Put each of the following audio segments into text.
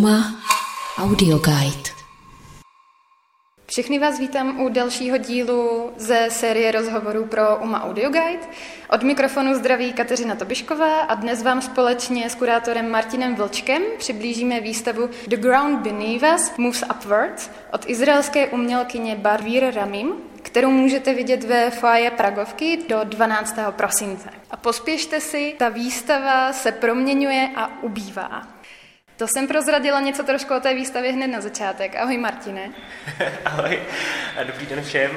UMA Audio Guide. Všechny vás vítám u dalšího dílu ze série rozhovorů pro UMA Audio Guide. Od mikrofonu zdraví Kateřina Tobišková a dnes vám společně s kurátorem Martinem Vlčkem přiblížíme výstavu The Ground Beneath Us Moves Upwards od izraelské umělkyně Barvír Ramim, kterou můžete vidět ve foaje Pragovky do 12. prosince. A pospěšte si, ta výstava se proměňuje a ubývá. To jsem prozradila něco trošku o té výstavě hned na začátek. Ahoj Martine. Ahoj a dobrý den všem.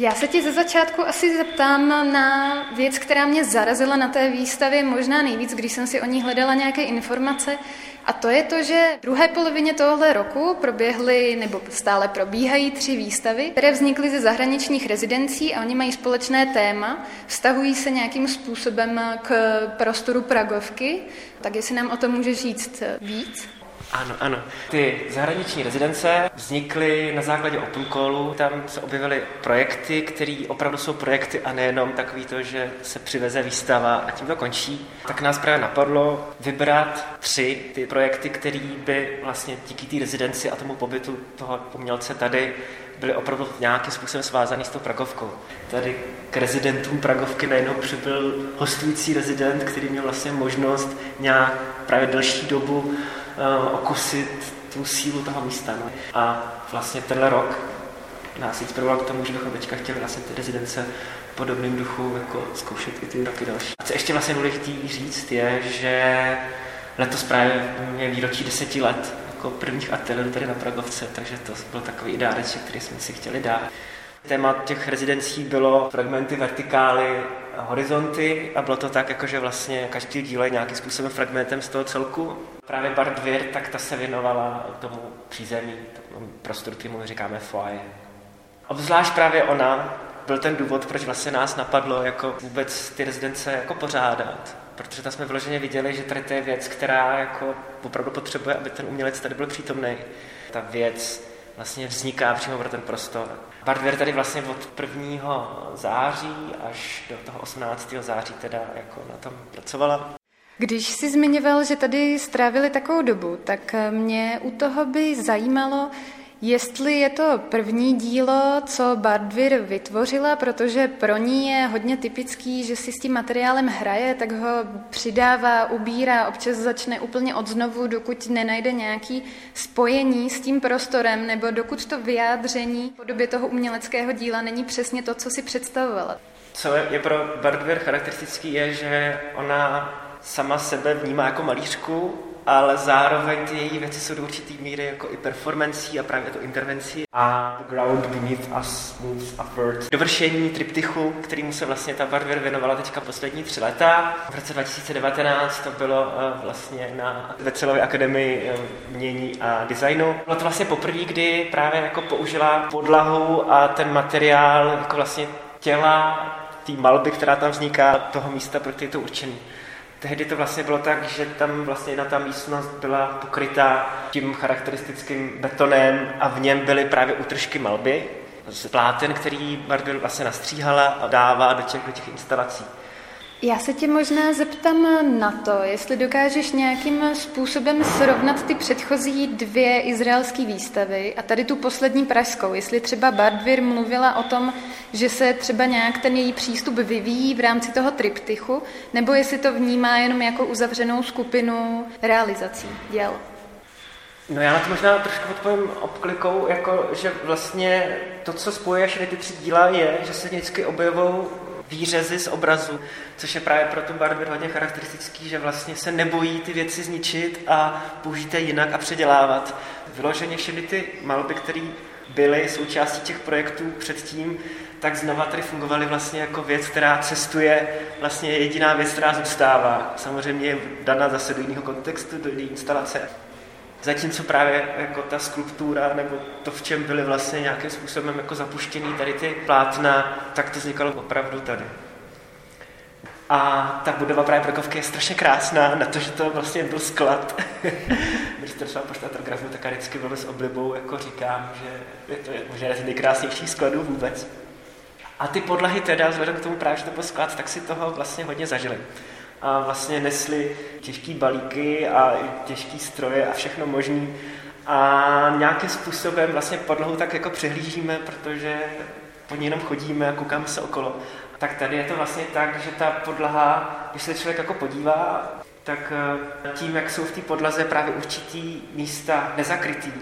Já se ti ze začátku asi zeptám na věc, která mě zarazila na té výstavě možná nejvíc, když jsem si o ní hledala nějaké informace. A to je to, že v druhé polovině tohohle roku proběhly nebo stále probíhají tři výstavy, které vznikly ze zahraničních rezidencí a oni mají společné téma, vztahují se nějakým způsobem k prostoru Pragovky. Tak jestli nám o tom můžeš říct víc? Ano, ano. Ty zahraniční rezidence vznikly na základě Open Callu. Tam se objevily projekty, které opravdu jsou projekty a nejenom takový to, že se přiveze výstava a tím to končí. Tak nás právě napadlo vybrat tři ty projekty, které by vlastně díky té rezidenci a tomu pobytu toho umělce tady byly opravdu nějakým způsobem svázaný s tou Pragovkou. Tady k rezidentům Pragovky najednou přibyl hostující rezident, který měl vlastně možnost nějak právě delší dobu uh, okusit tu sílu toho místa. No. A vlastně tenhle rok nás inspiroval k tomu, že bychom teďka chtěli vlastně ty rezidence v podobném duchu jako zkoušet i ty roky další. A co ještě vlastně důležité říct je, že letos právě je výročí deseti let jako prvních ateliérů tady na Pragovce, takže to byl takový dáreček, který jsme si chtěli dát. Téma těch rezidencí bylo fragmenty vertikály horizonty a bylo to tak, jako že vlastně každý díl je nějakým způsobem fragmentem z toho celku. Právě Bart Weir, tak ta se věnovala tomu přízemí, tomu prostoru, kterému říkáme foyer. Obzvlášť právě ona byl ten důvod, proč vlastně nás napadlo jako vůbec ty rezidence jako pořádat. Protože tam jsme vyloženě viděli, že tady to je věc, která jako opravdu potřebuje, aby ten umělec tady byl přítomný. Ta věc vlastně vzniká přímo pro ten prostor. Bardwer tady vlastně od 1. září až do toho 18. září teda jako na tom pracovala. Když jsi zmiňoval, že tady strávili takovou dobu, tak mě u toho by zajímalo, Jestli je to první dílo, co Bardvir vytvořila, protože pro ní je hodně typický, že si s tím materiálem hraje, tak ho přidává, ubírá, občas začne úplně od znovu, dokud nenajde nějaký spojení s tím prostorem, nebo dokud to vyjádření v podobě toho uměleckého díla není přesně to, co si představovala. Co je pro Bardvir charakteristický, je, že ona sama sebe vnímá jako malířku, ale zároveň ty její věci jsou do určitý míry jako i performancí a právě to intervencí. A The Ground Beneath Us Moves Upward. Dovršení triptychu, kterýmu se vlastně ta Barbie věnovala teďka poslední tři leta. V roce 2019 to bylo uh, vlastně na Vecelové akademii uh, mění a designu. Bylo to vlastně poprvé, kdy právě jako použila podlahu a ten materiál jako vlastně těla té malby, která tam vzniká, toho místa, pro který je to určený. Tehdy to vlastně bylo tak, že tam vlastně jedna ta místnost byla pokrytá tím charakteristickým betonem a v něm byly právě útržky malby z pláten, který Barbie vlastně nastříhala a dává do těch, do těch instalací. Já se tě možná zeptám na to, jestli dokážeš nějakým způsobem srovnat ty předchozí dvě izraelské výstavy a tady tu poslední pražskou. Jestli třeba Bardvir mluvila o tom, že se třeba nějak ten její přístup vyvíjí v rámci toho triptychu, nebo jestli to vnímá jenom jako uzavřenou skupinu realizací děl. No já na to možná trošku odpovím obklikou, jako že vlastně to, co spojuje všechny ty tři díla, je, že se vždycky objevují výřezy z obrazu, což je právě pro tu Barbie hodně charakteristický, že vlastně se nebojí ty věci zničit a použít je jinak a předělávat. Vyloženě všechny ty malby, které byly součástí těch projektů předtím, tak znova tady fungovaly vlastně jako věc, která cestuje, vlastně jediná věc, která zůstává. Samozřejmě je dana zase do jiného kontextu, do jiné instalace. Zatímco právě jako ta skulptura nebo to, v čem byly vlastně nějakým způsobem jako zapuštěný tady ty plátna, tak to vznikalo opravdu tady. A ta budova právě Brokovky je strašně krásná, na to, že to vlastně byl sklad. Ministerstva pošta telegrafu, tak vždycky velmi s oblibou jako říkám, že je to možná z nejkrásnějších skladů vůbec. A ty podlahy teda, vzhledem k tomu právě, že to byl sklad, tak si toho vlastně hodně zažili. A vlastně nesli těžké balíky a těžké stroje a všechno možné. A nějakým způsobem vlastně podlahu tak jako přehlížíme, protože po ní jenom chodíme a koukáme se okolo. Tak tady je to vlastně tak, že ta podlaha, když se člověk jako podívá, tak eh, tím, jak jsou v té podlaze právě určitý místa nezakrytý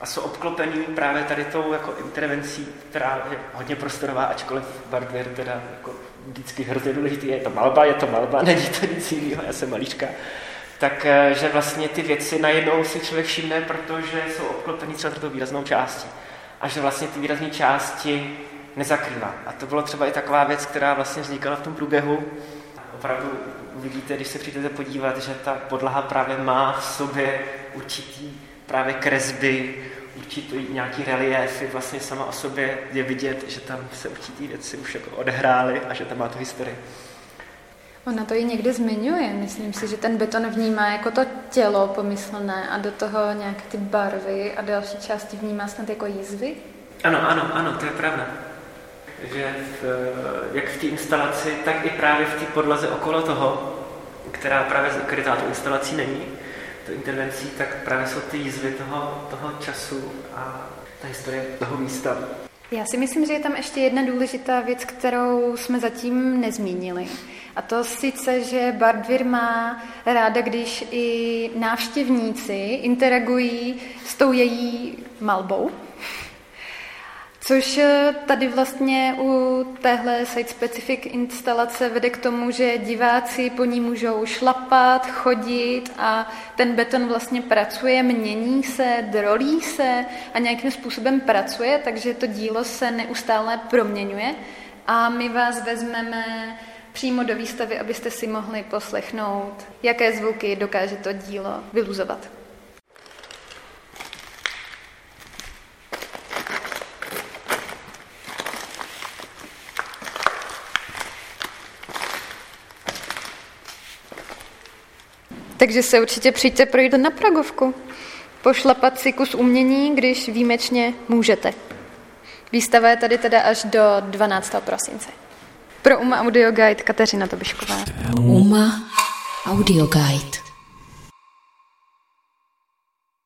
a jsou obklopený právě tady tou jako intervencí, která je hodně prostorová, ačkoliv Bardware teda jako vždycky hrozně důležitý, je to malba, je to malba, není to nic jiného, já jsem malíčka. Tak, eh, vlastně ty věci najednou si člověk všimne, protože jsou obklopený třeba tou výraznou částí. A že vlastně ty výrazné části nezakrývá. A to bylo třeba i taková věc, která vlastně vznikala v tom průběhu. Opravdu uvidíte, když se přijdete podívat, že ta podlaha právě má v sobě určitý právě kresby, určitý nějaký reliéfy, vlastně sama o sobě je vidět, že tam se určitý věci už jako odehrály a že tam má tu historii. Ona to i někde zmiňuje. Myslím si, že ten beton vnímá jako to tělo pomyslné a do toho nějaké ty barvy a další části vnímá snad jako jizvy? Ano, ano, ano, to je pravda. Že v, jak v té instalaci, tak i právě v té podlaze okolo toho, která právě zakrytá tou instalací není, to intervencí, tak právě jsou ty jízvy toho, toho času a ta historie toho místa. Já si myslím, že je tam ještě jedna důležitá věc, kterou jsme zatím nezmínili. A to sice, že Bardvir má ráda, když i návštěvníci interagují s tou její malbou, Což eh, tady vlastně u téhle site-specific instalace vede k tomu, že diváci po ní můžou šlapat, chodit a ten beton vlastně pracuje, mění se, drolí se a nějakým způsobem pracuje, takže to dílo se neustále proměňuje a my vás vezmeme přímo do výstavy, abyste si mohli poslechnout, jaké zvuky dokáže to dílo vyluzovat. Takže se určitě přijďte projít na Pragovku. Pošlapat si kus umění, když výjimečně můžete. Výstava je tady teda až do 12. prosince. Pro UMA Audio Guide Kateřina Tobišková. UMA Audio Guide.